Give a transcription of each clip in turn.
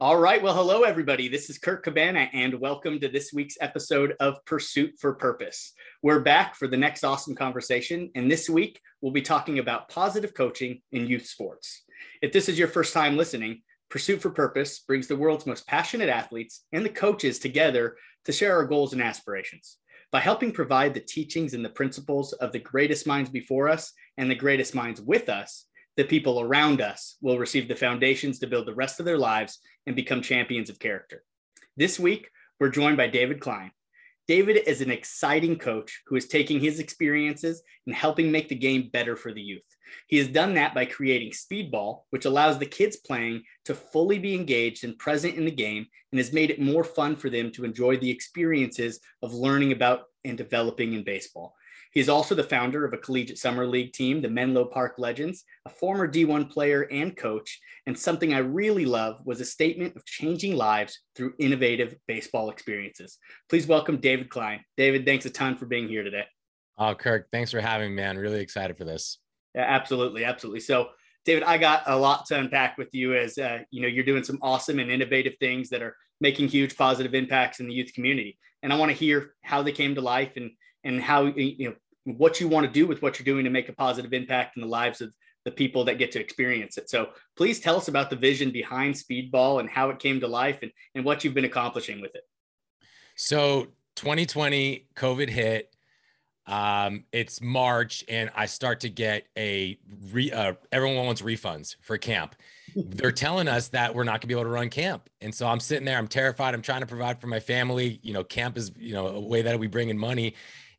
All right. Well, hello, everybody. This is Kirk Cabana, and welcome to this week's episode of Pursuit for Purpose. We're back for the next awesome conversation. And this week, we'll be talking about positive coaching in youth sports. If this is your first time listening, Pursuit for Purpose brings the world's most passionate athletes and the coaches together to share our goals and aspirations. By helping provide the teachings and the principles of the greatest minds before us and the greatest minds with us, the people around us will receive the foundations to build the rest of their lives and become champions of character. This week, we're joined by David Klein. David is an exciting coach who is taking his experiences and helping make the game better for the youth. He has done that by creating Speedball, which allows the kids playing to fully be engaged and present in the game and has made it more fun for them to enjoy the experiences of learning about and developing in baseball. He is also the founder of a collegiate summer league team, the Menlo Park Legends, a former D1 player and coach. And something I really love was a statement of changing lives through innovative baseball experiences. Please welcome David Klein. David, thanks a ton for being here today. Oh, Kirk, thanks for having me, man. Really excited for this. Yeah, absolutely. Absolutely. So, David, I got a lot to unpack with you as uh, you know you're doing some awesome and innovative things that are making huge positive impacts in the youth community, and I want to hear how they came to life and and how you know what you want to do with what you're doing to make a positive impact in the lives of the people that get to experience it. So please tell us about the vision behind Speedball and how it came to life and, and what you've been accomplishing with it. So 2020, COVID hit. Um, it's March, and I start to get a re, uh, everyone wants refunds for camp. They're telling us that we're not gonna be able to run camp, and so I'm sitting there. I'm terrified. I'm trying to provide for my family. You know, camp is you know a way that we bring in money,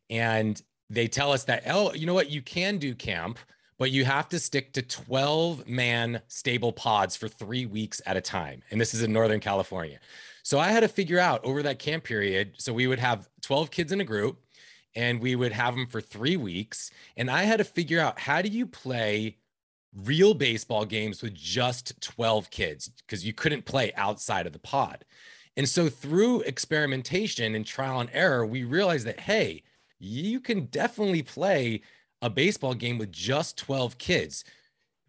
and they tell us that, oh, you know what, you can do camp, but you have to stick to 12 man stable pods for three weeks at a time. And this is in Northern California. So I had to figure out over that camp period. So we would have 12 kids in a group and we would have them for three weeks. And I had to figure out how do you play real baseball games with just 12 kids because you couldn't play outside of the pod. And so through experimentation and trial and error, we realized that, hey, you can definitely play a baseball game with just 12 kids.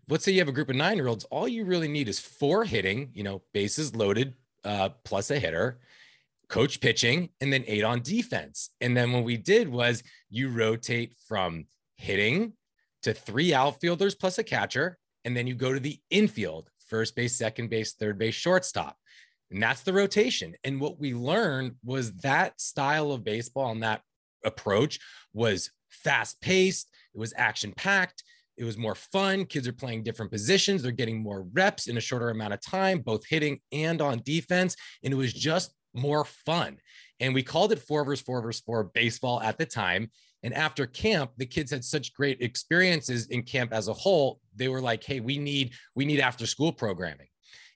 Let's say you have a group of nine year olds, all you really need is four hitting, you know, bases loaded uh, plus a hitter, coach pitching, and then eight on defense. And then what we did was you rotate from hitting to three outfielders plus a catcher, and then you go to the infield first base, second base, third base, shortstop. And that's the rotation. And what we learned was that style of baseball and that approach was fast paced, it was action packed, it was more fun. Kids are playing different positions, they're getting more reps in a shorter amount of time, both hitting and on defense. And it was just more fun. And we called it four versus four versus four baseball at the time. And after camp, the kids had such great experiences in camp as a whole. They were like, hey, we need, we need after school programming.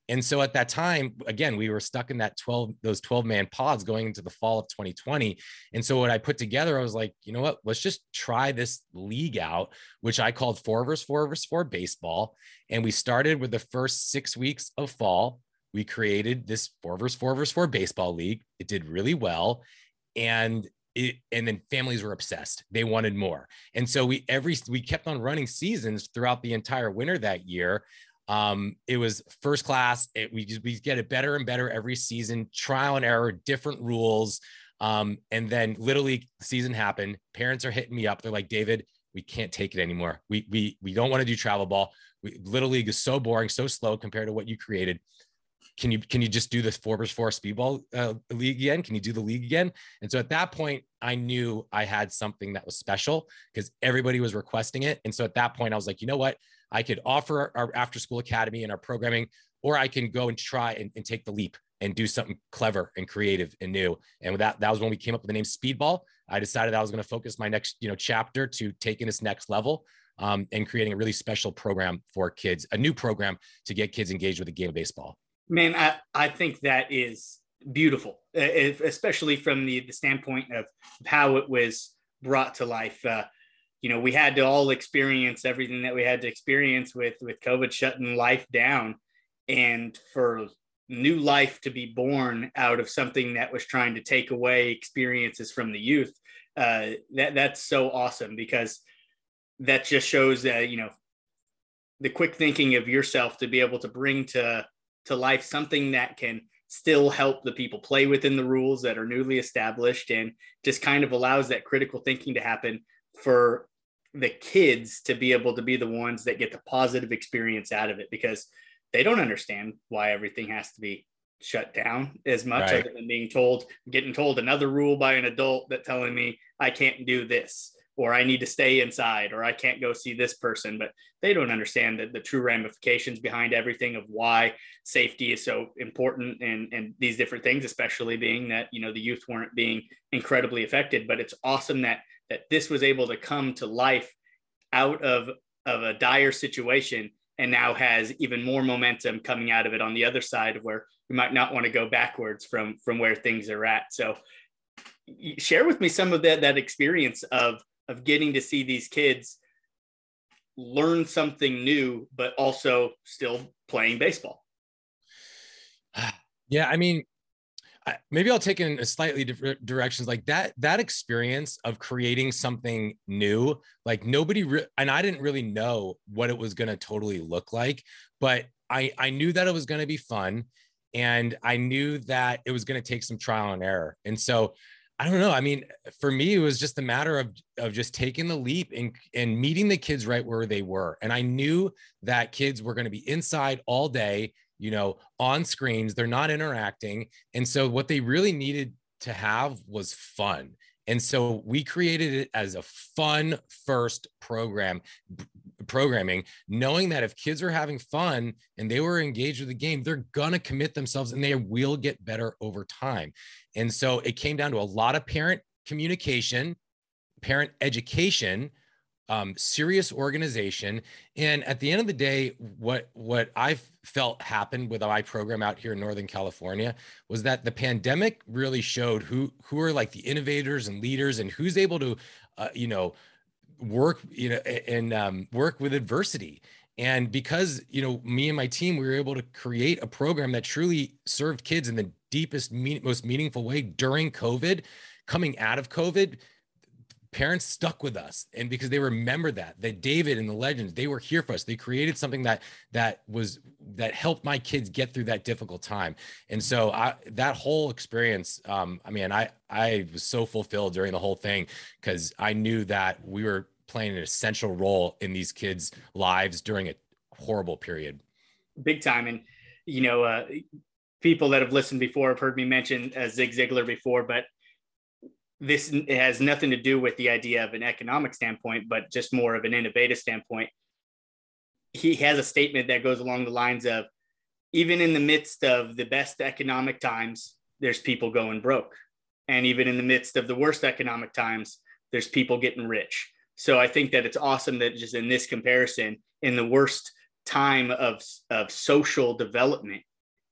And so at that time, again, we were stuck in that 12, those 12 man pods going into the fall of 2020. And so what I put together, I was like, you know what, let's just try this league out, which I called four versus four versus four baseball. And we started with the first six weeks of fall. We created this four versus four versus four baseball league. It did really well. And it, and then families were obsessed. They wanted more. And so we every we kept on running seasons throughout the entire winter that year. Um, it was first class. It, we just, we get it better and better every season, trial and error, different rules. Um, and then literally season happened. Parents are hitting me up. They're like, David, we can't take it anymore. We we we don't want to do travel ball. We, Little League is so boring, so slow compared to what you created. Can you can you just do this four versus four speedball uh, league again? Can you do the league again? And so at that point, I knew I had something that was special because everybody was requesting it. And so at that point, I was like, you know what? I could offer our after school academy and our programming, or I can go and try and, and take the leap and do something clever and creative and new. And that that was when we came up with the name Speedball. I decided I was going to focus my next you know chapter to taking this next level um, and creating a really special program for kids, a new program to get kids engaged with the game of baseball. Man, I, I think that is beautiful, especially from the, the standpoint of how it was brought to life. Uh, you know we had to all experience everything that we had to experience with with covid shutting life down and for new life to be born out of something that was trying to take away experiences from the youth uh, that that's so awesome because that just shows that you know the quick thinking of yourself to be able to bring to to life something that can still help the people play within the rules that are newly established and just kind of allows that critical thinking to happen for the kids to be able to be the ones that get the positive experience out of it because they don't understand why everything has to be shut down as much right. other than being told getting told another rule by an adult that telling me i can't do this or I need to stay inside, or I can't go see this person. But they don't understand the, the true ramifications behind everything of why safety is so important and, and these different things, especially being that, you know, the youth weren't being incredibly affected. But it's awesome that that this was able to come to life out of, of a dire situation and now has even more momentum coming out of it on the other side of where we might not want to go backwards from from where things are at. So share with me some of that that experience of of getting to see these kids learn something new, but also still playing baseball. Yeah, I mean, maybe I'll take in a slightly different directions. Like that, that experience of creating something new, like nobody, re- and I didn't really know what it was going to totally look like, but I, I knew that it was going to be fun, and I knew that it was going to take some trial and error. And so I don't know. I mean, for me, it was just a matter of of just taking the leap and and meeting the kids right where they were. And I knew that kids were going to be inside all day, you know, on screens. They're not interacting, and so what they really needed to have was fun. And so we created it as a fun first program programming, knowing that if kids are having fun and they were engaged with the game, they're going to commit themselves and they will get better over time. And so it came down to a lot of parent communication, parent education, um, serious organization. And at the end of the day, what what I felt happened with my program out here in Northern California was that the pandemic really showed who who are like the innovators and leaders and who's able to, uh, you know, work you know and um, work with adversity. And because you know me and my team, we were able to create a program that truly served kids in the deepest, most meaningful way during COVID. Coming out of COVID, parents stuck with us and because they remember that that david and the legends they were here for us. They created something that that was that helped my kids get through that difficult time. And so i that whole experience um i mean i i was so fulfilled during the whole thing because i knew that we were playing an essential role in these kids lives during a horrible period. Big time. And you know uh people that have listened before have heard me mention uh, zig ziglar before but this has nothing to do with the idea of an economic standpoint, but just more of an innovative standpoint. He has a statement that goes along the lines of even in the midst of the best economic times, there's people going broke. And even in the midst of the worst economic times, there's people getting rich. So I think that it's awesome that just in this comparison, in the worst time of, of social development,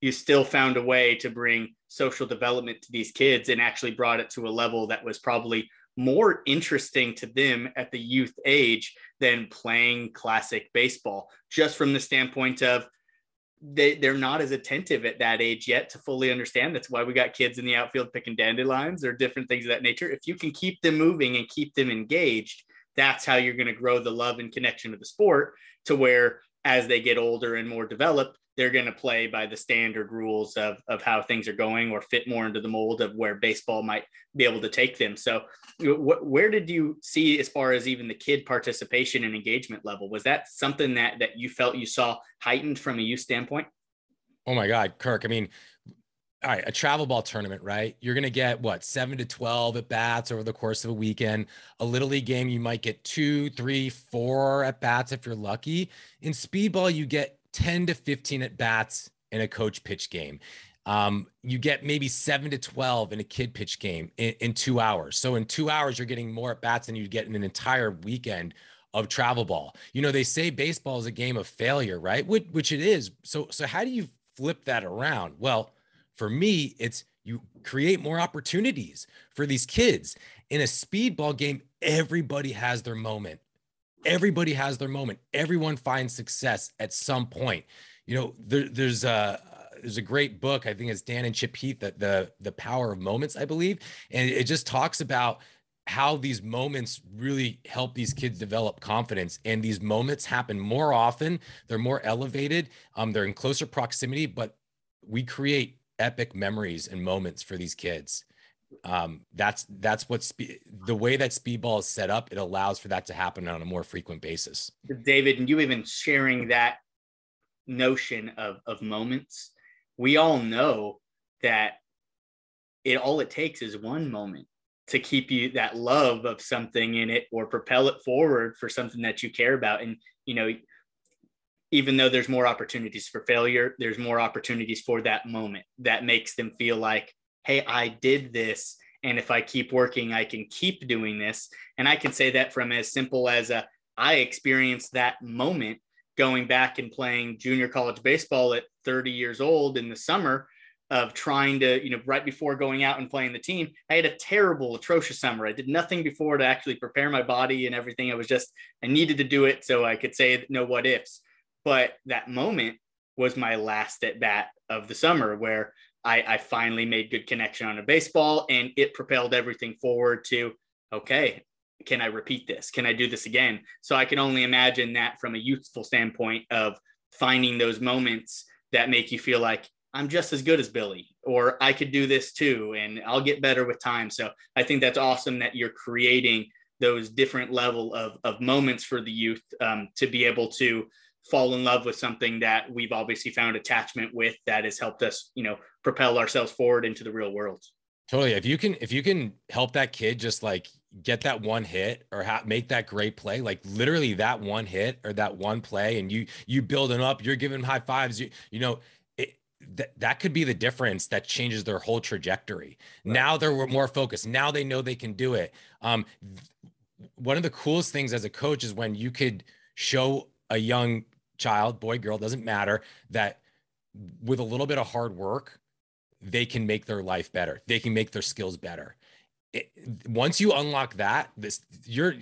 you still found a way to bring social development to these kids and actually brought it to a level that was probably more interesting to them at the youth age than playing classic baseball just from the standpoint of they, they're not as attentive at that age yet to fully understand that's why we got kids in the outfield picking dandelions or different things of that nature. If you can keep them moving and keep them engaged that's how you're going to grow the love and connection to the sport to where as they get older and more developed they're going to play by the standard rules of, of how things are going or fit more into the mold of where baseball might be able to take them. So, wh- where did you see as far as even the kid participation and engagement level? Was that something that that you felt you saw heightened from a youth standpoint? Oh my God, Kirk. I mean, all right, a travel ball tournament, right? You're going to get what, seven to 12 at bats over the course of a weekend. A little league game, you might get two, three, four at bats if you're lucky. In speedball, you get 10 to 15 at bats in a coach pitch game. Um, you get maybe seven to 12 in a kid pitch game in, in two hours. So in two hours, you're getting more at bats than you'd get in an entire weekend of travel ball. You know, they say baseball is a game of failure, right? Which, which it is. So, so how do you flip that around? Well, for me, it's you create more opportunities for these kids. In a speedball game, everybody has their moment everybody has their moment. Everyone finds success at some point. You know, there, there's a there's a great book. I think it's Dan and Chip Heath, that the the power of moments, I believe, and it just talks about how these moments really help these kids develop confidence and these moments happen more often they're more elevated um, they're in closer proximity but we create epic memories and moments for these kids um, that's that's what spe- the way that speedball is set up it allows for that to happen on a more frequent basis. David and you even sharing that notion of of moments we all know that it all it takes is one moment to keep you that love of something in it or propel it forward for something that you care about. And you know even though there's more opportunities for failure there's more opportunities for that moment that makes them feel like hey i did this and if i keep working i can keep doing this and i can say that from as simple as a i experienced that moment going back and playing junior college baseball at 30 years old in the summer of trying to, you know, right before going out and playing the team, I had a terrible, atrocious summer. I did nothing before to actually prepare my body and everything. I was just, I needed to do it so I could say no what ifs. But that moment was my last at bat of the summer where I, I finally made good connection on a baseball and it propelled everything forward to, okay, can I repeat this? Can I do this again? So I can only imagine that from a youthful standpoint of finding those moments that make you feel like I'm just as good as Billy, or I could do this too, and I'll get better with time. So I think that's awesome that you're creating those different level of, of moments for the youth um, to be able to fall in love with something that we've obviously found attachment with that has helped us, you know, propel ourselves forward into the real world. Totally. If you can, if you can help that kid just like get that one hit or ha- make that great play, like literally that one hit or that one play, and you you build them up, you're giving high fives. You you know that that could be the difference that changes their whole trajectory. Right. Now they're more focused. Now they know they can do it. Um, one of the coolest things as a coach is when you could show a young child, boy, girl, doesn't matter, that with a little bit of hard work, they can make their life better. They can make their skills better. It, once you unlock that, this you're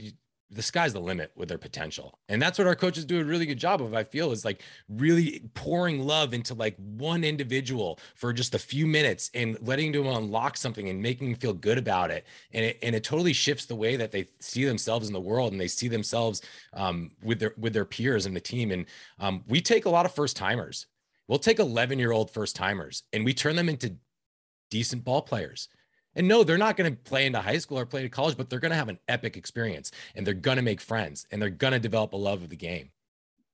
the sky's the limit with their potential. And that's what our coaches do a really good job of, I feel, is like really pouring love into like one individual for just a few minutes and letting them unlock something and making them feel good about it. And it, and it totally shifts the way that they see themselves in the world and they see themselves um, with their, with their peers and the team. And um, we take a lot of first timers. We'll take 11 year old first timers and we turn them into decent ball players and no, they're not going to play into high school or play to college, but they're going to have an epic experience and they're going to make friends and they're going to develop a love of the game.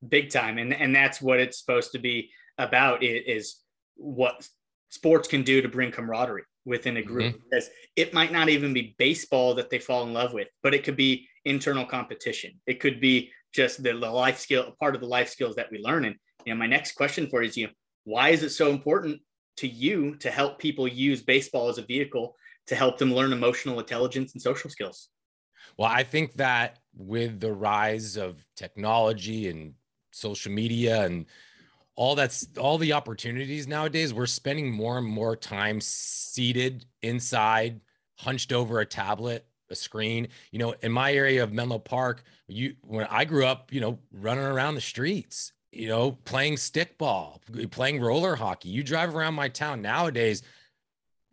Big time. And, and that's what it's supposed to be about is what sports can do to bring camaraderie within a group mm-hmm. because it might not even be baseball that they fall in love with, but it could be internal competition. It could be just the, the life skill, part of the life skills that we learn. And you know, my next question for you is, you know, why is it so important to you to help people use baseball as a vehicle to help them learn emotional intelligence and social skills? Well, I think that with the rise of technology and social media and all that's all the opportunities nowadays, we're spending more and more time seated inside, hunched over a tablet, a screen. You know, in my area of Menlo Park, you when I grew up, you know, running around the streets, you know, playing stickball, playing roller hockey. You drive around my town nowadays,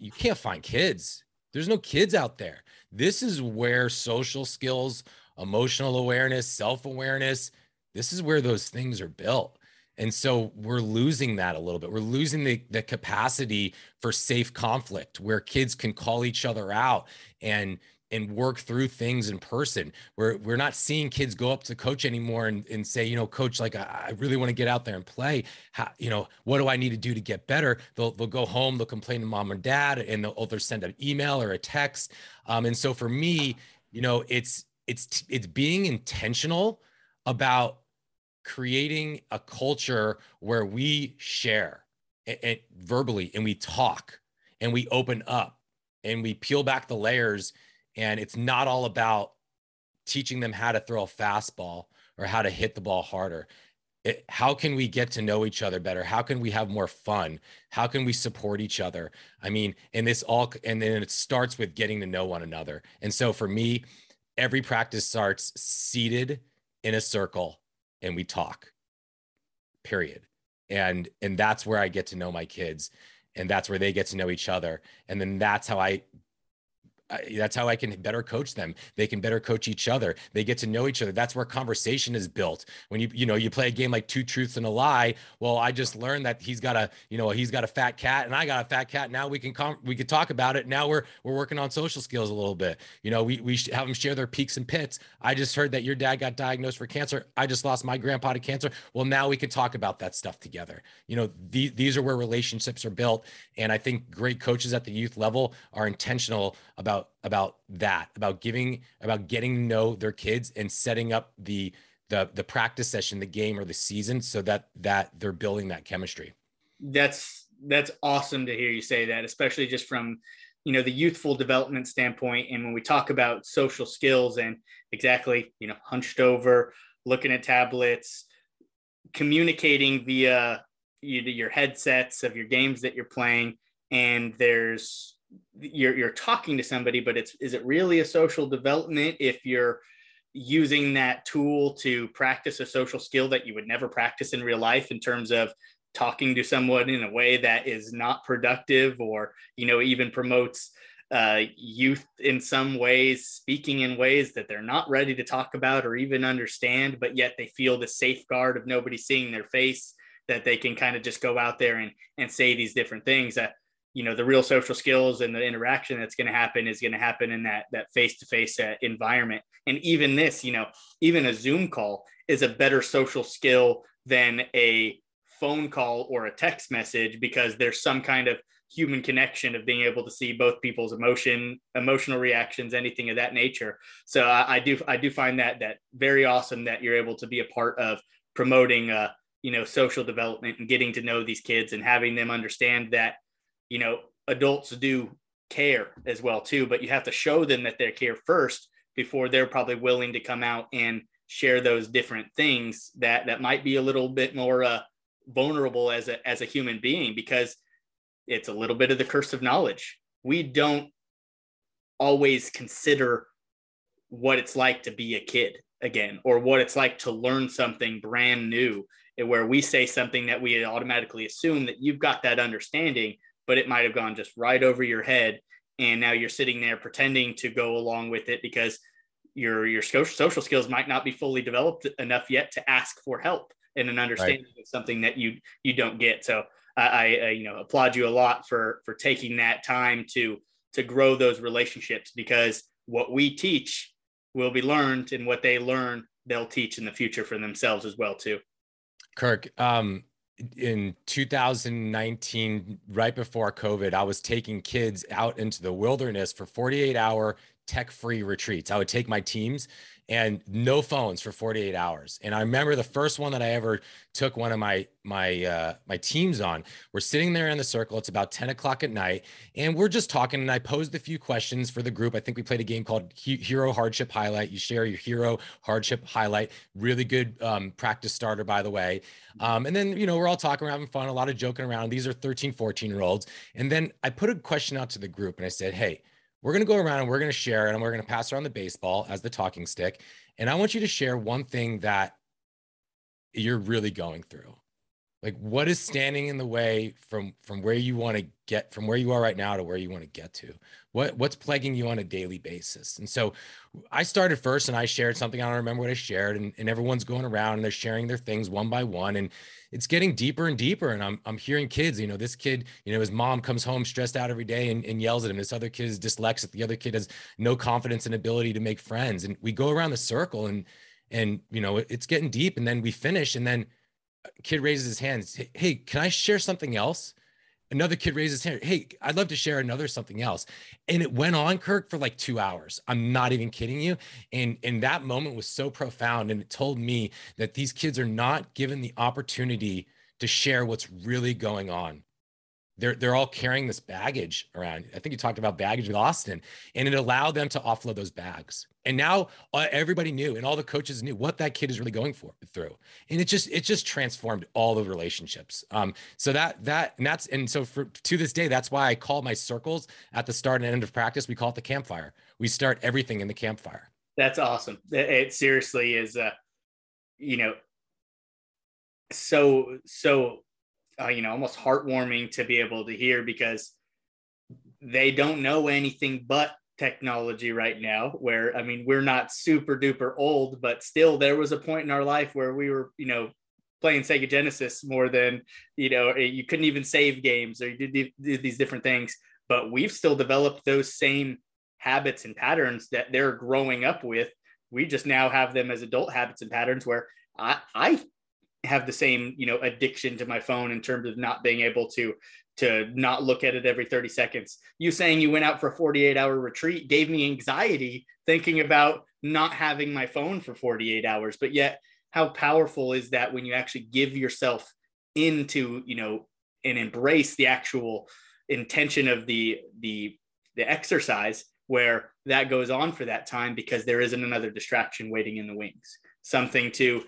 you can't find kids. There's no kids out there. This is where social skills, emotional awareness, self awareness, this is where those things are built. And so we're losing that a little bit. We're losing the, the capacity for safe conflict where kids can call each other out and and work through things in person. We're we're not seeing kids go up to coach anymore and, and say, you know, coach, like I, I really want to get out there and play. How, you know, what do I need to do to get better? They'll they'll go home, they'll complain to mom or dad, and they'll either send an email or a text. Um, and so for me, you know, it's it's it's being intentional about creating a culture where we share and, and verbally and we talk and we open up and we peel back the layers and it's not all about teaching them how to throw a fastball or how to hit the ball harder. It, how can we get to know each other better? How can we have more fun? How can we support each other? I mean, and this all, and then it starts with getting to know one another. And so for me, every practice starts seated in a circle and we talk, period. And, and that's where I get to know my kids and that's where they get to know each other. And then that's how I I, that's how I can better coach them. They can better coach each other. They get to know each other. That's where conversation is built. When you you know you play a game like two truths and a lie. Well, I just learned that he's got a you know he's got a fat cat and I got a fat cat. Now we can com- we can talk about it. Now we're we're working on social skills a little bit. You know we we have them share their peaks and pits. I just heard that your dad got diagnosed for cancer. I just lost my grandpa to cancer. Well, now we can talk about that stuff together. You know the, these are where relationships are built, and I think great coaches at the youth level are intentional about about that about giving about getting to know their kids and setting up the the the practice session the game or the season so that that they're building that chemistry. That's that's awesome to hear you say that especially just from you know the youthful development standpoint and when we talk about social skills and exactly you know hunched over looking at tablets communicating via your headsets of your games that you're playing and there's you're you're talking to somebody but it's is it really a social development if you're using that tool to practice a social skill that you would never practice in real life in terms of talking to someone in a way that is not productive or you know even promotes uh, youth in some ways speaking in ways that they're not ready to talk about or even understand but yet they feel the safeguard of nobody seeing their face that they can kind of just go out there and and say these different things. That you know the real social skills and the interaction that's going to happen is going to happen in that that face-to-face uh, environment. And even this you know even a zoom call is a better social skill than a phone call or a text message because there's some kind of human connection of being able to see both people's emotion emotional reactions anything of that nature. So I, I do i do find that that very awesome that you're able to be a part of promoting uh you know social development and getting to know these kids and having them understand that you know adults do care as well too but you have to show them that they care first before they're probably willing to come out and share those different things that that might be a little bit more uh, vulnerable as a as a human being because it's a little bit of the curse of knowledge. We don't always consider what it's like to be a kid again or what it's like to learn something brand new where we say something that we automatically assume that you've got that understanding but it might have gone just right over your head. And now you're sitting there pretending to go along with it because your your social skills might not be fully developed enough yet to ask for help and an understanding right. of something that you you don't get. So I, I you know applaud you a lot for for taking that time to to grow those relationships because what we teach will be learned and what they learn they'll teach in the future for themselves as well too kirk um, in 2019, right before COVID, I was taking kids out into the wilderness for 48 hour tech free retreats. I would take my teams and no phones for 48 hours. And I remember the first one that I ever took one of my my uh, my teams on. We're sitting there in the circle. It's about 10 o'clock at night, and we're just talking. And I posed a few questions for the group. I think we played a game called Hero Hardship Highlight. You share your hero hardship highlight. Really good um, practice starter, by the way. Um, and then you know we're all talking, we're having fun, a lot of joking around. These are 13, 14 year olds. And then I put a question out to the group, and I said, "Hey." We're going to go around and we're going to share and we're going to pass around the baseball as the talking stick. And I want you to share one thing that you're really going through. Like what is standing in the way from from where you want to get from where you are right now to where you want to get to? What what's plaguing you on a daily basis? And so I started first and I shared something. I don't remember what I shared, and, and everyone's going around and they're sharing their things one by one. And it's getting deeper and deeper. And I'm I'm hearing kids, you know, this kid, you know, his mom comes home stressed out every day and, and yells at him. This other kid is dyslexic. The other kid has no confidence and ability to make friends. And we go around the circle and and you know, it's getting deep. And then we finish, and then kid raises his hands. Hey, can I share something else? another kid raises his hand hey i'd love to share another something else and it went on kirk for like two hours i'm not even kidding you and and that moment was so profound and it told me that these kids are not given the opportunity to share what's really going on they're they're all carrying this baggage around. I think you talked about baggage with Austin, and it allowed them to offload those bags. And now uh, everybody knew, and all the coaches knew what that kid is really going for through, and it just it just transformed all the relationships. Um, so that that and that's and so for to this day, that's why I call my circles at the start and end of practice. We call it the campfire. We start everything in the campfire. That's awesome. It seriously is, uh, you know, so so uh, you know almost heartwarming to be able to hear because they don't know anything but technology right now where i mean we're not super duper old but still there was a point in our life where we were you know playing sega genesis more than you know you couldn't even save games or you did, did these different things. But we've still developed those same habits and patterns that they're growing up with. We just now have them as adult habits and patterns where i i have the same you know addiction to my phone in terms of not being able to to not look at it every 30 seconds. You saying you went out for a 48 hour retreat gave me anxiety thinking about not having my phone for 48 hours. But yet, how powerful is that when you actually give yourself into, you know, and embrace the actual intention of the the the exercise where that goes on for that time because there isn't another distraction waiting in the wings something to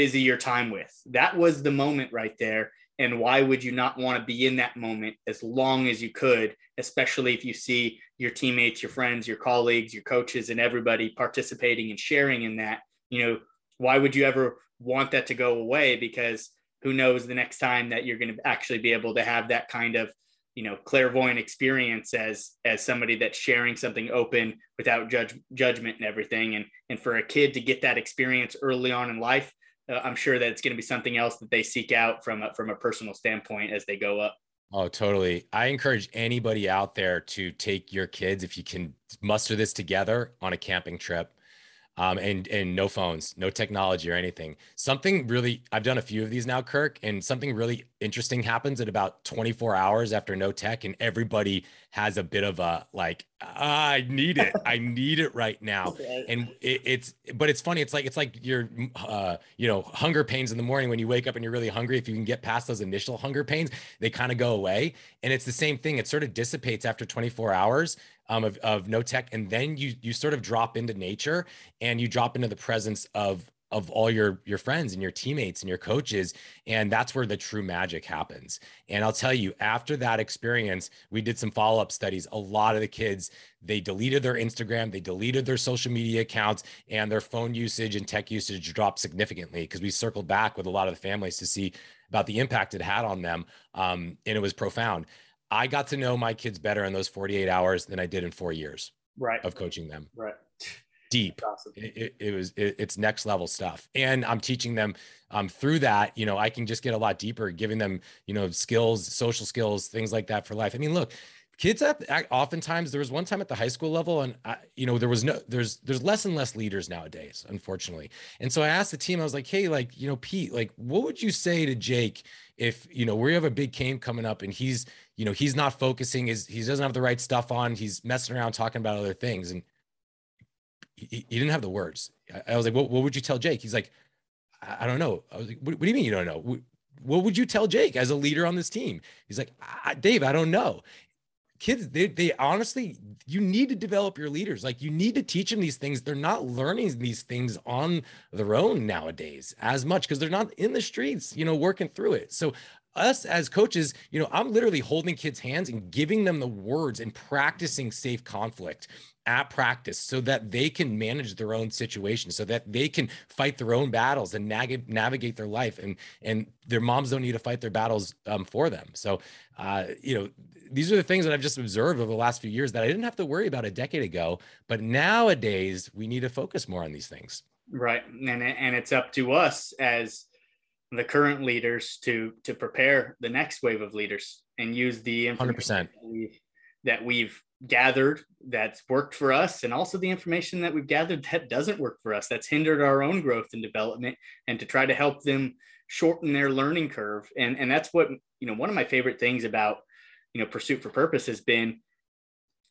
busy your time with. That was the moment right there. And why would you not want to be in that moment as long as you could especially if you see your teammates your friends your colleagues your coaches and everybody participating and sharing in that? You know why would you ever want that to go away? Because who knows the next time that you're going to actually be able to have that kind of you know clairvoyant experience as as somebody that's sharing something open without judge judgment and everything. And and for a kid to get that experience early on in life Uh, I'm sure that it's going to be something else that they seek out from a, from a personal standpoint as they go up. Oh, totally. I encourage anybody out there to take your kids if you can muster this together on a camping trip um, and and no phones, no technology or anything. Something really, I've done a few of these now, Kirk, and something really interesting happens at about 24 hours after no tech, and everybody has a bit of a like, I need it, I need it right now, and it, it's, but it's funny. It's like it's like your, uh, you know, hunger pains in the morning when you wake up and you're really hungry. If you can get past those initial hunger pains, they kind of go away, and it's the same thing. It sort of dissipates after 24 hours um, of, of no tech and then you you sort of drop into nature and you drop into the presence of of all your your friends and your teammates and your coaches and that's where the true magic happens. And i'll tell you after that experience we did some follow-up studies. A lot of the kids they deleted their instagram they deleted their social media accounts and their phone usage and tech usage dropped significantly because we circled back with a lot of the families to see about the impact it had on them um, and it was profound I got to know my kids better in those 48 hours than I did in four years right. of coaching them. Right. Deep. Awesome. It, it, it, was, it, it's next level stuff. And I'm teaching them um, through that, you know, I can just get a lot deeper, giving them, you know, skills, social skills, things like that for life. I mean, look, kids at oftentimes there was one time at the high school level and I, you know there was no there's there's less and less leaders nowadays unfortunately. And so i asked the team i was like hey like you know pete like what would you say to jake if you know we have a big game coming up and he's you know he's not focusing is he doesn't have the right stuff on he's messing around talking about other things and he, he didn't have the words. I, I was like what, what would you tell jake? He's like I, I don't know. I was like what, what do you mean you don't know? What would you tell Jake as a leader on this team? He's like, Dave, I don't know kids they, they honestly you need to develop your leaders. Like you need to teach them these things. They're not learning these things on their own nowadays as much because they're not in the streets you know working through it. So us as coaches you know i'm literally holding kids hands and giving them the words and practicing safe conflict at practice so that they can manage their own situation so that they can fight their own battles and nag- navigate their life and and their moms don't need to fight their battles um, for them so uh, you know these are the things that I've just observed over the last few years that I didn't have to worry about a decade ago. But nowadays, we need to focus more on these things. Right, and and it's up to us as the current leaders to to prepare the next wave of leaders and use the information 100%. That, we, that we've gathered that's worked for us and also the information that we've gathered that doesn't work for us that's hindered our own growth and development and to try to help them shorten their learning curve and and that's what you know one of my favorite things about you know pursuit for purpose has been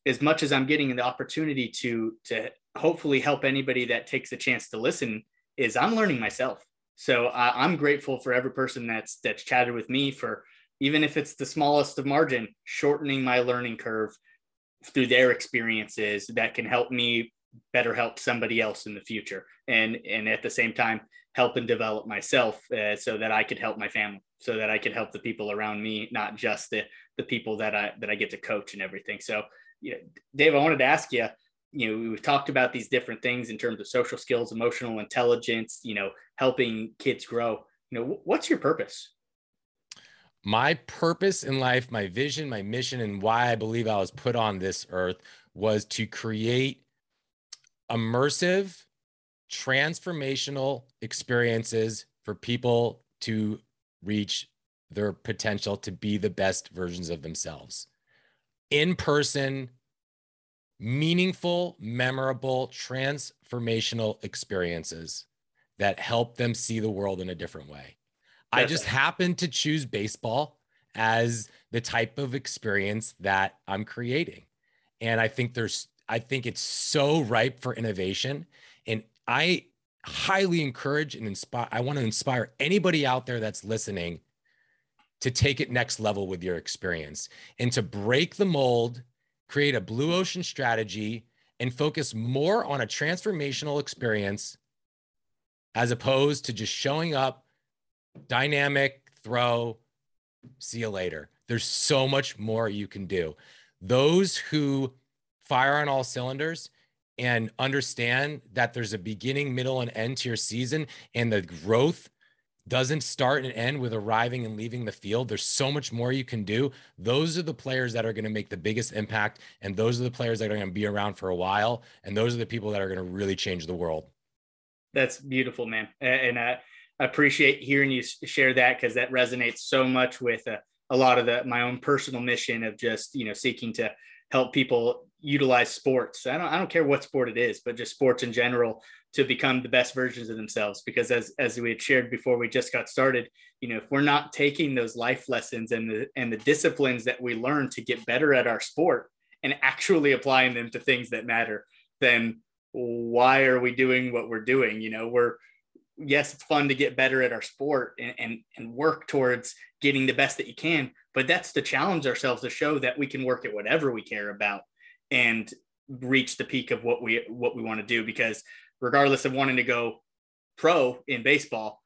as much as i'm getting the opportunity to to hopefully help anybody that takes a chance to listen is i'm learning myself so i'm grateful for every person that's that's chatted with me for even if it's the smallest of margin shortening my learning curve through their experiences that can help me better help somebody else in the future and and at the same time help and develop myself uh, so that I could help my family, so that I could help the people around me, not just the the people that I that I get to coach and everything. So, you know, Dave, I wanted to ask you. You know, we've talked about these different things in terms of social skills, emotional intelligence. You know, helping kids grow. You know, what's your purpose? my purpose in life, my vision, my mission, and why I believe I was put on this earth was to create immersive, transformational experiences for people to reach their potential to be the best versions of themselves. In person, meaningful, memorable, transformational experiences that help them see the world in a different way. I just happened to choose baseball as the type of experience that I'm creating. And I think there's, I think it's so ripe for innovation. And I highly encourage and inspire, I want to inspire anybody out there that's listening to take it next level with your experience and to break the mold, create a blue ocean strategy, and focus more on a transformational experience as opposed to just showing up, dynamic, throw, see you later. There's so much more you can do. Those who fire on all cylinders and understand that there's a beginning, middle, and end to your season, and the growth doesn't start and end with arriving and leaving the field. There's so much more you can do. Those are the players that are going to make the biggest impact. And those are the players that are going to be around for a while. And those are the people that are going to really change the world. That's beautiful, man. And I appreciate hearing you share that because that resonates so much with a, uh, a lot of the my own personal mission of just you know seeking to help people utilize sports. I don't I don't care what sport it is, but just sports in general to become the best versions of themselves. Because as as we had shared before we just got started, you know, if we're not taking those life lessons and the and the disciplines that we learn to get better at our sport and actually applying them to things that matter, then why are we doing what we're doing? You know, we're yes, it's fun to get better at our sport and, and, and work towards getting the best that you can, but that's to challenge ourselves to show that we can work at whatever we care about and reach the peak of what we what we want to do. Because regardless of wanting to go pro in baseball,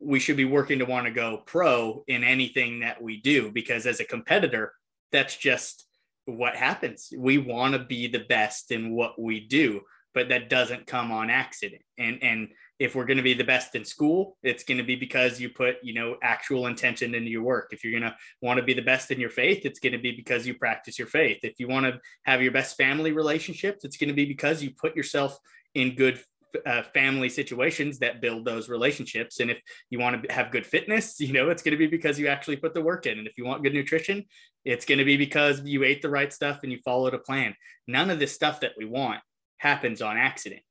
we should be working to want to go pro in anything that we do. Because as a competitor, that's just what happens. We want to be the best in what we do but that doesn't come on accident. And and if we're going to be the best in school, it's going to be because you put, you know, actual intention into your work. If you're going to want to be the best in your faith, it's going to be because you practice your faith. If you want to have your best family relationships, it's going to be because you put yourself in good uh, family situations that build those relationships. And if you want to have good fitness, you know, it's going to be because you actually put the work in. And if you want good nutrition, it's going to be because you ate the right stuff and you followed a plan. None of this stuff that we want happens on accident.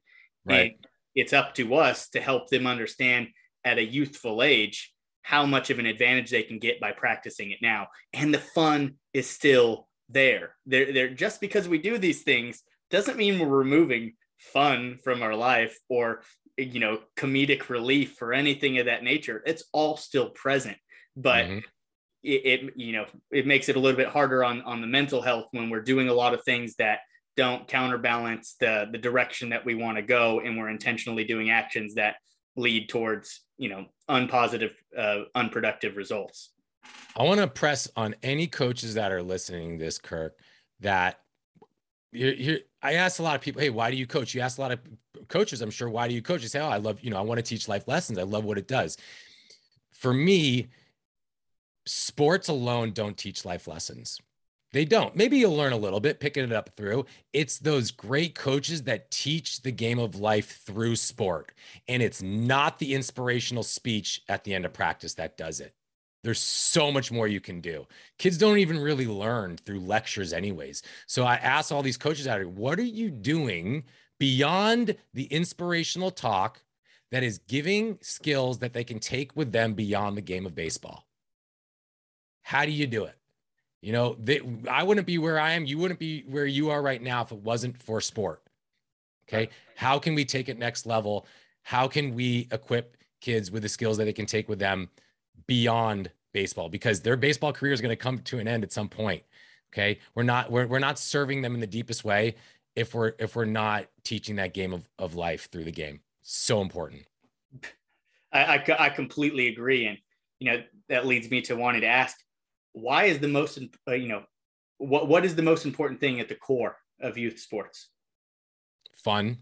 Right. And it's up to us to help them understand at a youthful age how much of an advantage they can get by practicing it now. And the fun is still there. They're, they're just because we do these things doesn't mean we're removing fun from our life or you know comedic relief or anything of that nature it's all still present but mm-hmm. it, it, you know it makes it a little bit harder on on the mental health when we're doing a lot of things that don't counterbalance the the direction that we want to go and we're intentionally doing actions that lead towards you know unpositive uh, unproductive results. I want to press on any coaches that are listening this kirk that you're, you're, i ask a lot of people hey why do you coach? You ask a lot of coaches i'm sure why do you coach? You say oh i love you know i want to teach life lessons. I love what it does. For me sports alone don't teach life lessons they don't. Maybe you'll learn a little bit picking it up through. It's those great coaches that teach the game of life through sport. And it's not the inspirational speech at the end of practice that does it. There's so much more you can do. Kids don't even really learn through lectures, anyways. So I ask all these coaches out here, what are you doing beyond the inspirational talk that is giving skills that they can take with them beyond the game of baseball? How do you do it? You know, they, I wouldn't be where I am. You wouldn't be where you are right now if it wasn't for sport. Okay. How can we take it next level? How can we equip kids with the skills that they can take with them beyond baseball? Because their baseball career is going to come to an end at some point. Okay. We're not, we're, we're not serving them in the deepest way if we're, if we're not teaching that game of, of life through the game. So important. I, I, I completely agree. And, you know, that leads me to wanting to ask why is the most uh, you know what what is the most important thing at the core of youth sports fun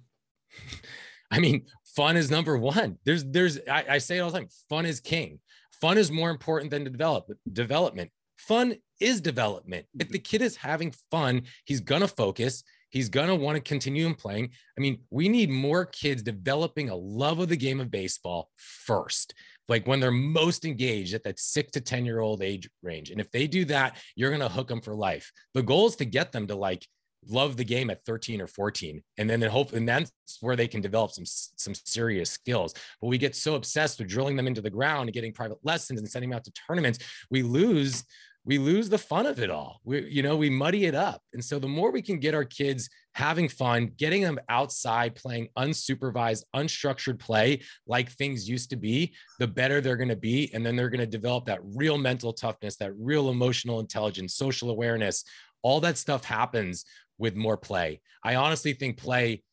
i mean fun is number one. There's, there's, I, I say it all the time. Fun is king. Fun is more important than develop development. Fun is development. If the kid is having fun, he's gonna focus. He's gonna want to continue in playing. I mean, we need more kids developing a love of the game of baseball first like when they're most engaged at that six to 10 year old age range. And if they do that, you're going to hook them for life. The goal is to get them to like love the game at 13 or 14 and then hope and that's where they can develop some some serious skills but we get so obsessed with drilling them into the ground and getting private lessons and sending them out to tournaments we lose we lose the fun of it all we you know we muddy it up and so the more we can get our kids having fun getting them outside playing unsupervised unstructured play like things used to be the better they're going to be and then they're going to develop that real mental toughness that real emotional intelligence social awareness all that stuff happens with more play. I honestly think play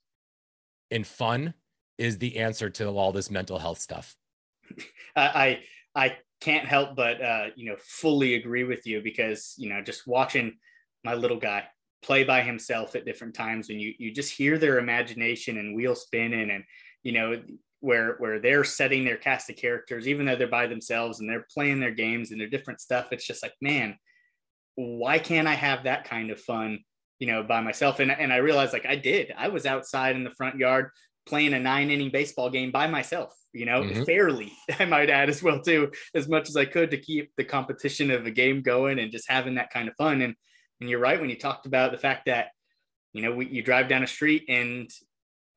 and fun is the answer to all this mental health stuff. I I can't help but uh, you know fully agree with you because you know just watching my little guy play by himself at different times and you you just hear their imagination and wheel spinning and you know where where they're setting their cast of characters even though they're by themselves and they're playing their games and their different stuff it's just like man why can't I have that kind of fun you know, by myself. And, and I realized like I did, I was outside in the front yard playing a nine inning baseball game by myself, you know, mm-hmm. fairly, I might add as well, too, as much as I could to keep the competition of a game going and just having that kind of fun. And, and you're right when you talked about the fact that, you know, we, you drive down a street and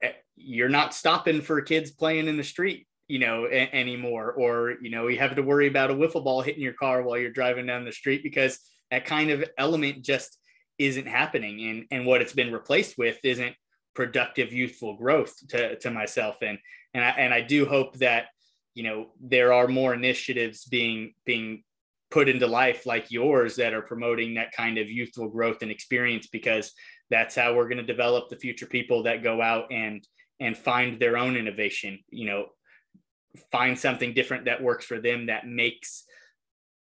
eh, you're not stopping for kids playing in the street you know a- anymore or you know you have to worry about a wiffle ball hitting your car while you're driving down the street because that kind of element just isn't happening and and what it's been replaced with isn't productive youthful growth to to myself. And and I, and I do hope that you know there are more initiatives being being put into life like yours that are promoting that kind of youthful growth and experience because that's how we're going to develop the future people that go out and and find their own innovation you know find something different that works for them that makes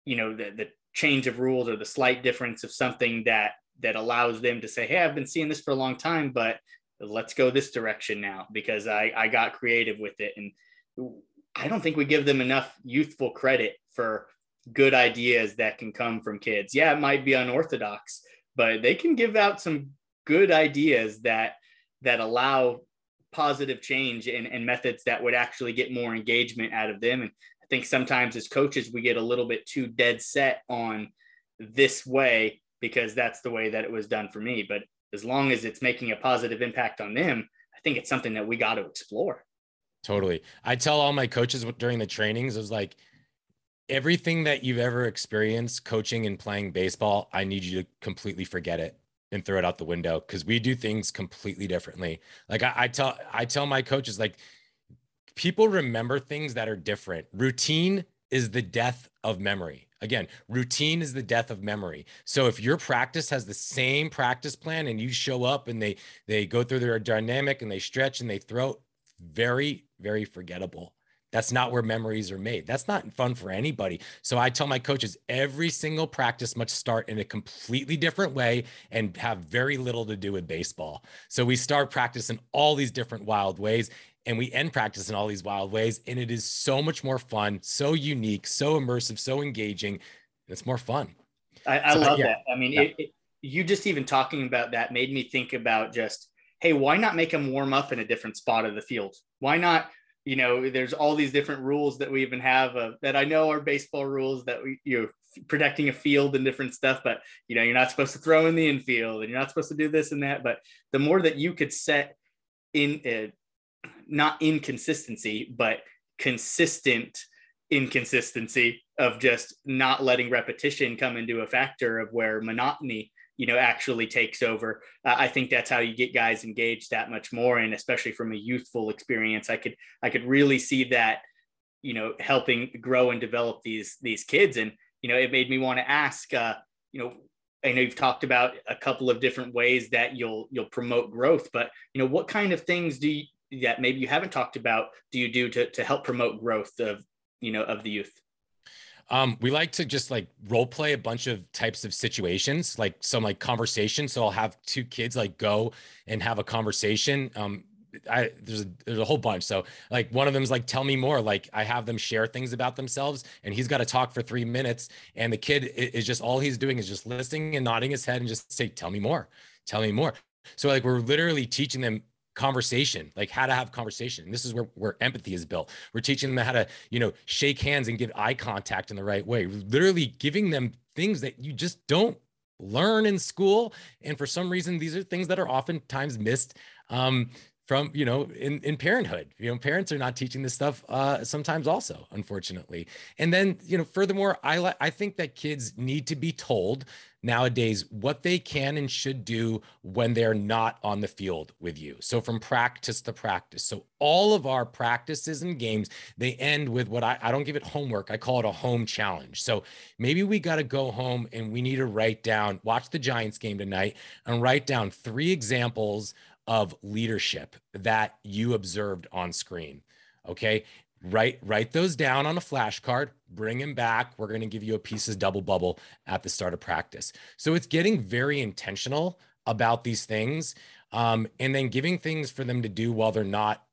you know the, the change of rules or the slight difference of something that that allows them to say, Hey, I've been seeing this for a long time, but let's go this direction now because I, I got creative with it. And I don't think we give them enough youthful credit for good ideas that can come from kids. Yeah, it might be unorthodox, but they can give out some good ideas that that allow positive change and, and methods that would actually get more engagement out of them. And I think sometimes as coaches, we get a little bit too dead set on this way because that's the way that it was done for me. But as long as it's making a positive impact on them, I think it's something that we got to explore. Totally. I tell all my coaches during the trainings, I was like, everything that you've ever experienced coaching and playing baseball, I need you to completely forget it and throw it out the window because we do things completely differently. Like I, I tell, I tell my coaches, like people remember things that are different. Routine is the death of memory. Again, routine is the death of memory. So if your practice has the same practice plan and you show up and they they go through their dynamic and they stretch and they throw, very very forgettable. That's not where memories are made. That's not fun for anybody. So I tell my coaches every single practice must start in a completely different way and have very little to do with baseball. So we start practice in all these different wild ways and we end practice in all these wild ways. And it is so much more fun, so unique, so immersive, so engaging. It's more fun. I, I so, love yeah. that. I mean, yeah. it, it, you just even talking about that made me think about just, hey, why not make them warm up in a different spot of the field? Why not? You know, there's all these different rules that we even have that I know are baseball rules that we, you know, protecting a field and different stuff, but you know, you're not supposed to throw in the infield and you're not supposed to do this and that. But the more that you could set in uh, not inconsistency, but consistent inconsistency of just not letting repetition come into a factor of where monotony you know actually takes over. Uh, i think that's how you get guys engaged that much more and especially from a youthful experience i could i could really see that you know helping grow and develop these these kids. And you know it made me want to ask uh you know I know you've talked about a couple of different ways that you'll you'll promote growth, but you know what kind of things do you, that maybe you haven't talked about do you do to, to help promote growth of you know of the youth um, we like to just like role play a bunch of types of situations, like some like conversation. So I'll have two kids like go and have a conversation. Um, I there's a, there's a whole bunch. So like one of them's like, tell me more. Like I have them share things about themselves, and he's got to talk for three minutes, and the kid is just all he's doing is just listening and nodding his head and just say, tell me more, tell me more. So like we're literally teaching them conversation, like how to have conversation. And this is where, where empathy is built. We're teaching them how to, you know, shake hands and give eye contact in the right way. Literally giving them things that you just don't learn in school. And for some reason, these are things that are oftentimes missed. Um, from you know in, in parenthood you know parents are not teaching this stuff uh, sometimes also unfortunately and then you know furthermore i i think that kids need to be told nowadays what they can and should do when they're not on the field with you. So from practice to practice. So all of our practices and games, they end with what I, I don't give it homework. I call it a home challenge. So maybe we got to go home and we need to write down, watch the Giants game tonight and write down three examples of leadership that you observed on screen. Okay write write those down on a flashcard bring them back we're going to give you a piece of Dubble Bubble at the start of practice so it's getting very intentional about these things um, and then giving things for them to do while they're not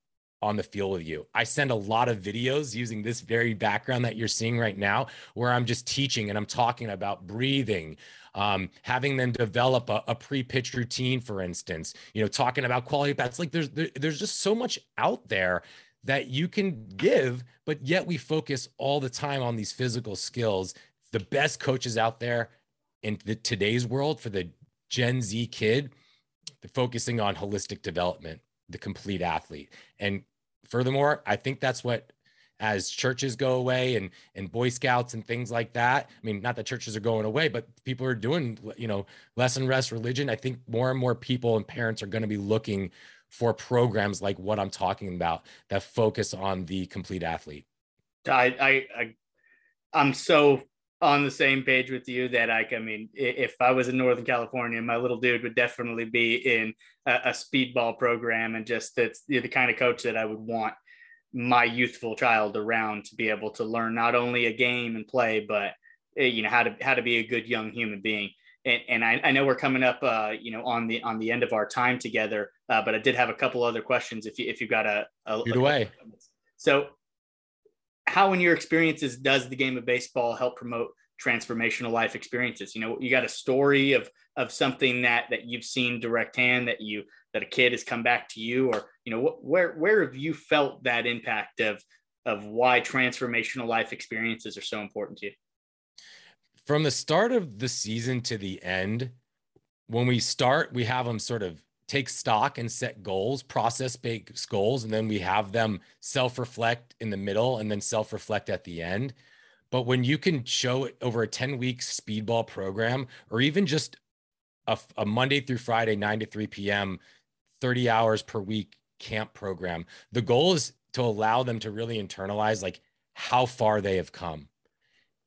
on the field with you. I send a lot of videos using this very background that you're seeing right now, where I'm just teaching and I'm talking about breathing, um, having them develop a, a, pre-pitch routine, for instance. You know, talking about quality bats. Like there's there, there's just so much out there that you can give, but yet we focus all the time on these physical skills. The best coaches out there in the, today's world for the Gen Z kid, they're focusing on holistic development, the complete athlete. And furthermore, I think that's what as churches go away and and boy scouts and things like that i mean not that churches are going away but people are doing you know less and less religion i think more and more people and parents are going to be looking for programs like what I'm talking about that focus on the complete athlete. I, I, I I'm so on the same page with you that I, I mean, if I was in Northern California, my little dude would definitely be in a, a speedball program, and just that's the kind of coach that I would want my youthful child around to be able to learn not only a game and play, but eh, you know how to how to be a good young human being and, and I, I, know we're coming up, uh, you know, on the on the end of our time together. Uh, but I did have a couple other questions. If you if you've got a, a, a away. So, how in your experiences does the game of baseball help promote transformational life experiences? You know, you got a story of of something that that you've seen direct hand that you that a kid has come back to you, or you know, where where have you felt that impact of of why transformational life experiences are so important to you? from the start of the season to the end, when we start, we have them sort of take stock and set goals, process based goals, and then we have them self reflect in the middle and then self reflect at the end. But when you can show it over a 10 week speedball program, or even just a, a Monday through Friday, 9 to 3 p.m., 30 hours per week camp program, the goal is to allow them to really internalize like how far they have come.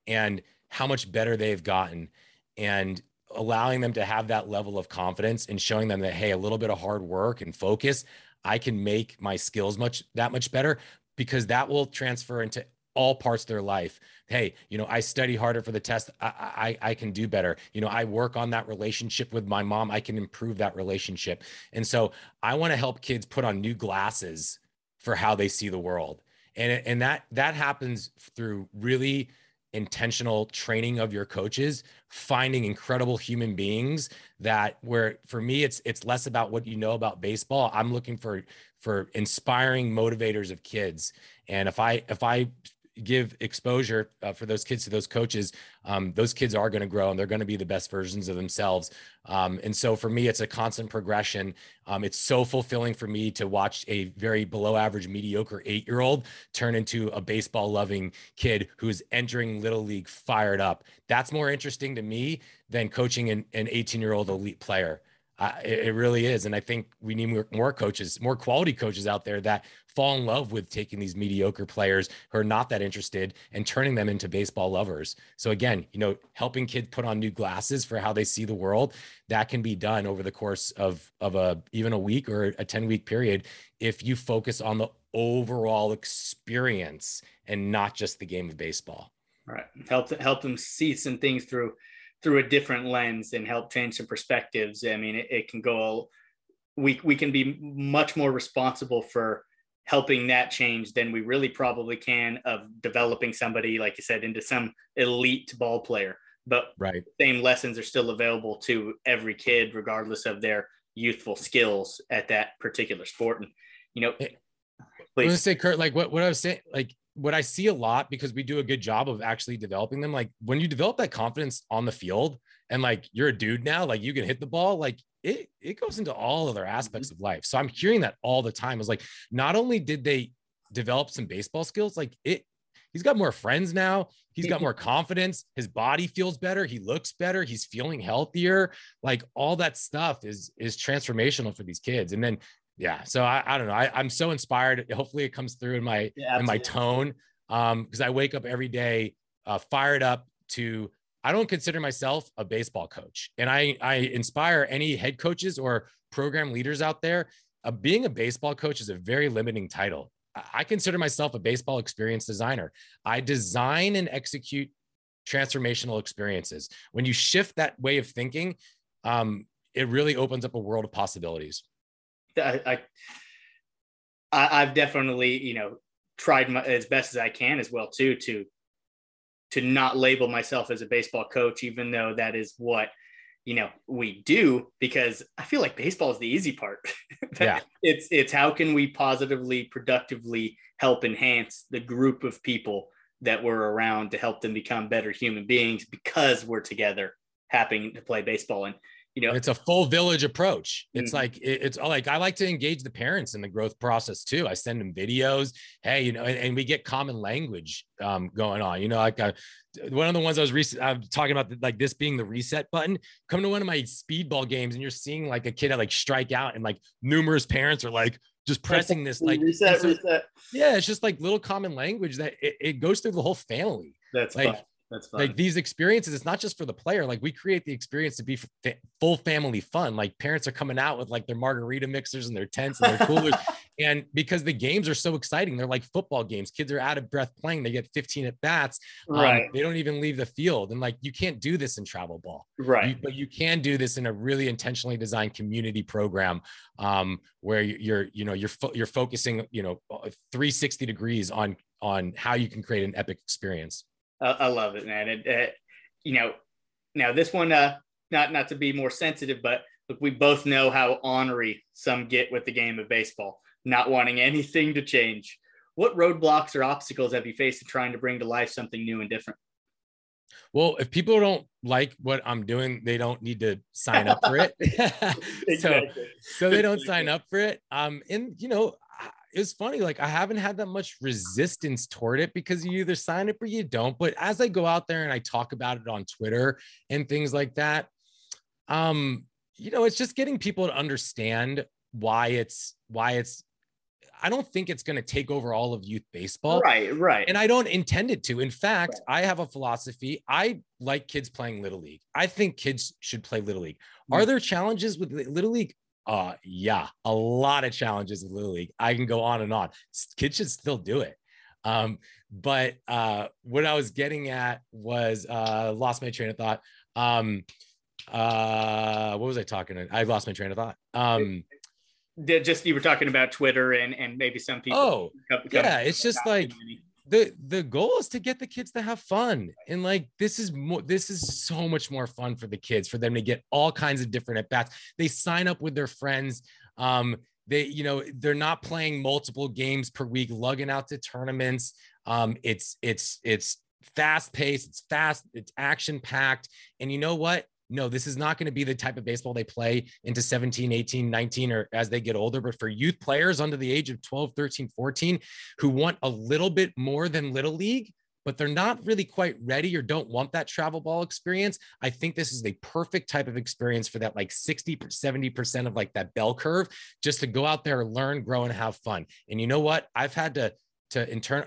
And how much better they've gotten and allowing them to have that level of confidence and showing them that hey a little bit of hard work and focus i can make my skills much that much better because that will transfer into all parts of their life. Hey you know i study harder for the test. I, I i can do better. You know i work on that relationship with my mom. I can improve that relationship. And so i want to help kids put on new glasses for how they see the world. And and that that happens through really intentional training of your coaches finding incredible human beings that where for me it's it's less about what you know about baseball. I'm looking for for inspiring motivators of kids. And if i if i give exposure uh, for those kids to those coaches, um, those kids are going to grow and they're going to be the best versions of themselves. Um, and so for me, it's a constant progression. Um, it's so fulfilling for me to watch a very below average, mediocre eight year old turn into a baseball loving kid who's entering little league fired up. That's more interesting to me than coaching an 18 year old elite player. Uh, it, really is. And I think we need more, coaches, more quality coaches out there that fall in love with taking these mediocre players who are not that interested and turning them into baseball lovers. So again, you know, helping kids put on new glasses for how they see the world, that can be done over the course of of a even a week or a 10 week period if you focus on the overall experience and not just the game of baseball. Right. Help help them see some things through through a different lens and help change some perspectives. I mean, it, it can go we we can be much more responsible for helping that change than we really probably can of developing somebody like you said into some elite ball player but right same lessons are still available to every kid regardless of their youthful skills at that particular sport and you know please. i was say Kirk like what, what i was saying like what i see a lot because we do a good job of actually developing them like when you develop that confidence on the field and like you're a dude now like you can hit the ball like it it goes into all other aspects mm-hmm. of life. So I'm hearing that all the time. Is like not only did they develop some baseball skills, like it he's got more friends now. He's got more confidence. His body feels better. He looks better. He's feeling healthier. Like all that stuff is is transformational for these kids. And then yeah, so I, I don't know. I, I'm so inspired. Hopefully it comes through in my yeah, in my tone. Um, because I wake up every day uh, fired up to I don't consider myself a baseball coach. And I, I inspire any head coaches or program leaders out there. Uh, being a baseball coach is a very limiting title. I consider myself a baseball experience designer. I design and execute transformational experiences. When you shift that way of thinking, um, it really opens up a world of possibilities. I, I, I've definitely, you know, tried my, as best as I can as well too to to not label myself as a baseball coach, even though that is what you know we do because i feel like baseball is the easy part. Yeah. It's it's how can we positively productively help enhance the group of people that we're around to help them become better human beings because we're together happening to play baseball. And you know it's a full village approach it's mm-hmm. like it's like i like to engage the parents in the growth process too i send them videos hey you know and, and we get common language um, going on you know like uh, one of the ones i was recent i'm talking about like this being the reset button come to one of my speedball games and you're seeing like a kid like strike out and like numerous parents are like just pressing this like reset, so, reset. yeah it's just like little common language that it, it goes through the whole family that's like fun. That's fun. Like these experiences, it's not just for the player. Like we create the experience to be f- full family fun. Like parents are coming out with like their margarita mixers and their tents and their coolers. and because the games are so exciting, they're like football games. Kids are out of breath playing. They get 15 at bats. Um, right. They don't even leave the field. And like you can't do this in travel ball. Right. You, but you can do this in a really intentionally designed community program um, where you're, you know, you're fo- you're focusing, you know, 360 degrees on on how you can create an epic experience. I love it, man. It, it, you know, now this one, uh, not not to be more sensitive, but look, we both know how ornery some get with the game of baseball, not wanting anything to change. What roadblocks or obstacles have you faced in trying to bring to life something new and different? Well, if people don't like what I'm doing, they don't need to sign up for it. exactly. so, so they don't sign up for it. Um, and you know, it's funny. Like I haven't had that much resistance toward it because you either sign up or you don't. But as I go out there and I talk about it on Twitter and things like that, um, you know, it's just getting people to understand why it's why it's I don't think it's going to take over all of youth baseball. Right, right. And I don't intend it to. In fact, right. I have a philosophy. I like kids playing little league. I think kids should play little league. Mm-hmm. Are there challenges with little league? Uh, yeah, a lot of challenges in Little League. I can go on and on. Kids should still do it. Um, but uh, what I was getting at was uh, lost my train of thought. Um, uh, what was I talking? I lost my train of thought. Um, just you were talking about Twitter and and maybe some people. Oh, come, come yeah, it's just like the the goal is to get the kids to have fun. And like this is more this is so much more fun for the kids for them to get all kinds of different at bats. They sign up with their friends. Um they you know they're not playing multiple games per week lugging out to tournaments. Um it's it's it's fast paced it's fast it's action packed and you know what no, this is not going to be the type of baseball they play into 17, 18, 19, or as they get older. But for youth players under the age of 12, 13, 14, who want a little bit more than Little League, but they're not really quite ready or don't want that travel ball experience, I think this is the perfect type of experience for that like 60, 70% of like that bell curve, just to go out there, learn, grow, and have fun. And you know what? I've had to to intern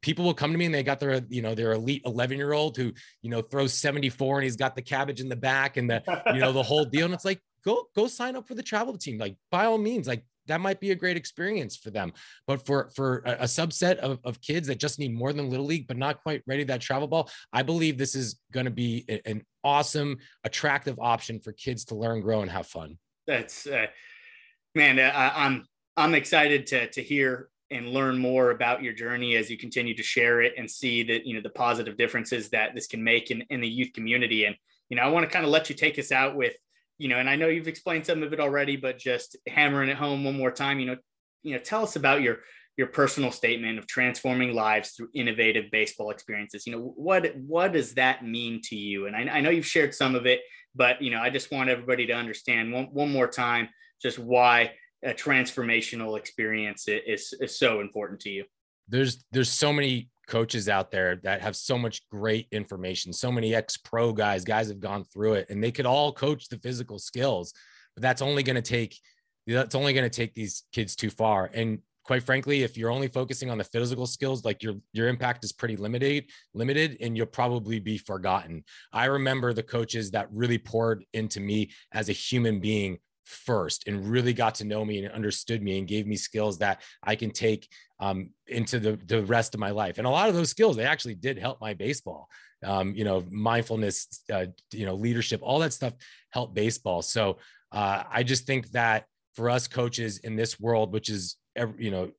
people will come to me and they got their you know their elite 11 year old who you know throws 74 and he's got the cabbage in the back and the you know the whole deal. And it's like go go sign up for the travel team. Like by all means like that might be a great experience for them. But for for a, a subset of, of kids that just need more than little league but not quite ready that travel ball i believe this is going to be a, an awesome attractive option for kids to learn grow and have fun. That's uh Man, I, I'm I'm excited to to hear and learn more about your journey as you continue to share it and see that you know the positive differences that this can make in, in the youth community. And you know i want to kind of let you take us out with you know and i know you've explained some of it already but just hammering it home one more time you know you know tell us about your your personal statement of transforming lives through innovative baseball experiences. You know what what does that mean to you? And i, I know you've shared some of it but you know i just want everybody to understand one, one more time just why a transformational experience is, is so important to you. There's there's so many coaches out there that have so much great information so many ex-pro guys guys have gone through it and they could all coach the physical skills but that's only going to take that's only going to take these kids too far. And quite frankly if you're only focusing on the physical skills like your your impact is pretty limited limited and you'll probably be forgotten. I remember the coaches that really poured into me as a human being first and really got to know me and understood me and gave me skills that I can take um, into the, the rest of my life. And a lot of those skills, they actually did help my baseball. Um, you know, mindfulness, uh, you know, leadership, all that stuff helped baseball. So uh, I just think that for us coaches in this world, which is, you know,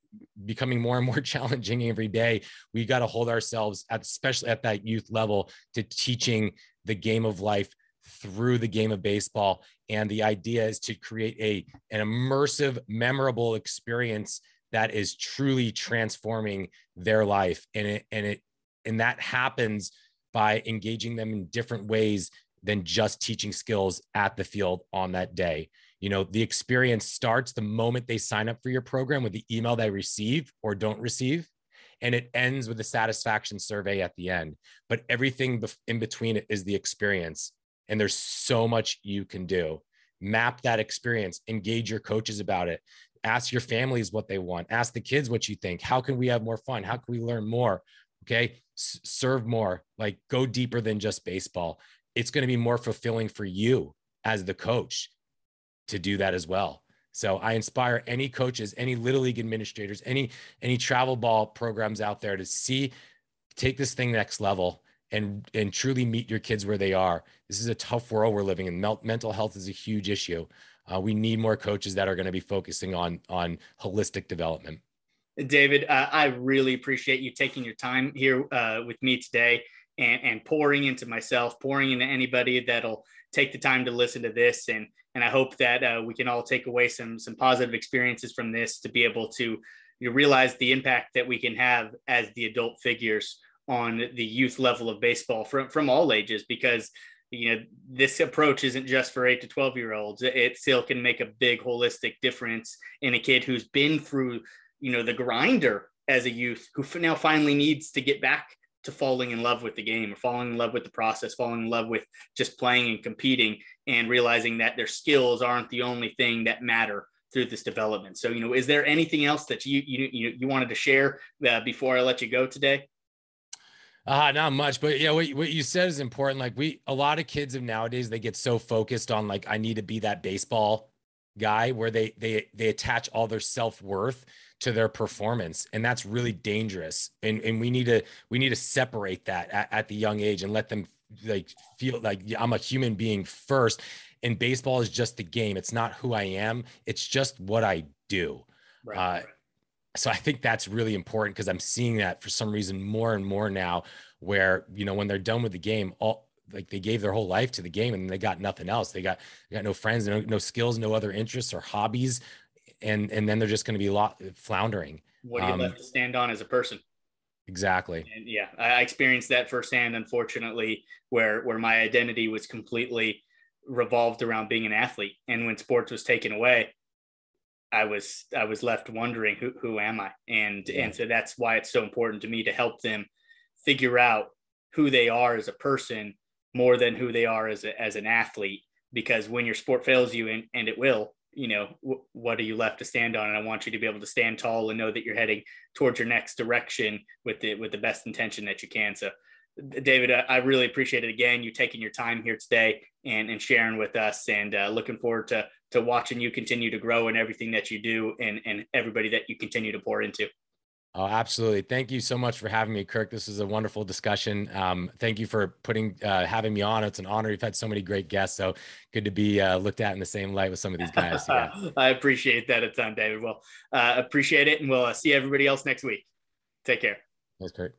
becoming more and more challenging every day, we got to hold ourselves at, especially at that youth level to teaching the game of life through the game of baseball. And the idea is to create a, an immersive, memorable experience that is truly transforming their life. And it, and it, and that happens by engaging them in different ways than just teaching skills at the field on that day. You know, the experience starts the moment they sign up for your program with the email they receive or don't receive and it ends with a satisfaction survey at the end. But everything in between is the experience. And there's so much you can do. Map that experience, engage your coaches about it, ask your families what they want, ask the kids what you think. How can we have more fun? How can we learn more? Okay. S- serve more, like go deeper than just baseball. It's going to be more fulfilling for you as the coach to do that as well. So I inspire any coaches, any little league administrators, any any travel ball programs out there to see take this thing next level and and truly meet your kids where they are. This is a tough world we're living in. Mental health is a huge issue. Uh, we need more coaches that are going to be focusing on on holistic development. David, uh, I really appreciate you taking your time here uh, with me today and, and pouring into myself, pouring into anybody that'll take the time to listen to this. And and I hope that uh, we can all take away some some positive experiences from this to be able to you know, realize the impact that we can have as the adult figures on the youth level of baseball from from all ages because you know this approach isn't just for 8 to 12 year olds. It still can make a big holistic difference in a kid who's been through you know the grinder as a youth who now finally needs to get back to falling in love with the game or falling in love with the process falling in love with just playing and competing and realizing that their skills aren't the only thing that matter through this development. So you know is there anything else that you you you, wanted to share uh, before i let you go today uh, not much, but yeah, what, what you said is important. Like we, a lot of kids of nowadays, they get so focused on like, I need to be that baseball guy where they, they, they attach all their self-worth to their performance. And that's really dangerous. And, and we need to, we need to separate that at, at the young age and let them like feel like I'm a human being first. And baseball is just the game. It's not who I am. It's just what I do. Right. Uh, so I think that's really important because I'm seeing that for some reason more and more now, where you know when they're done with the game, all like they gave their whole life to the game and they got nothing else. They got they got no friends, no, no skills, no other interests or hobbies, and and then they're just going to be a lot floundering. What are you um, left to stand on as a person? Exactly. And yeah, I experienced that firsthand, unfortunately, where where my identity was completely revolved around being an athlete, and when sports was taken away, I was I was left wondering who who am I and yeah. and so that's why it's so important to me to help them figure out who they are as a person more than who they are as a, as an athlete because when your sport fails you and, and it will you know w- what are you left to stand on and I want you to be able to stand tall and know that you're heading towards your next direction with the with the best intention that you can so David, I really appreciate it again. You taking your time here today and, and sharing with us, and uh, looking forward to to watching you continue to grow and everything that you do, and and everybody that you continue to pour into. Oh, absolutely. Thank you so much for having me, Kirk. This is a wonderful discussion. Um, thank you for putting uh, having me on. It's an honor. You've had so many great guests, so good to be uh, looked at in the same light with some of these guys. Yeah. I appreciate that a ton, David. Well, uh, appreciate it, and we'll uh, see everybody else next week. Take care. Thanks, Kirk.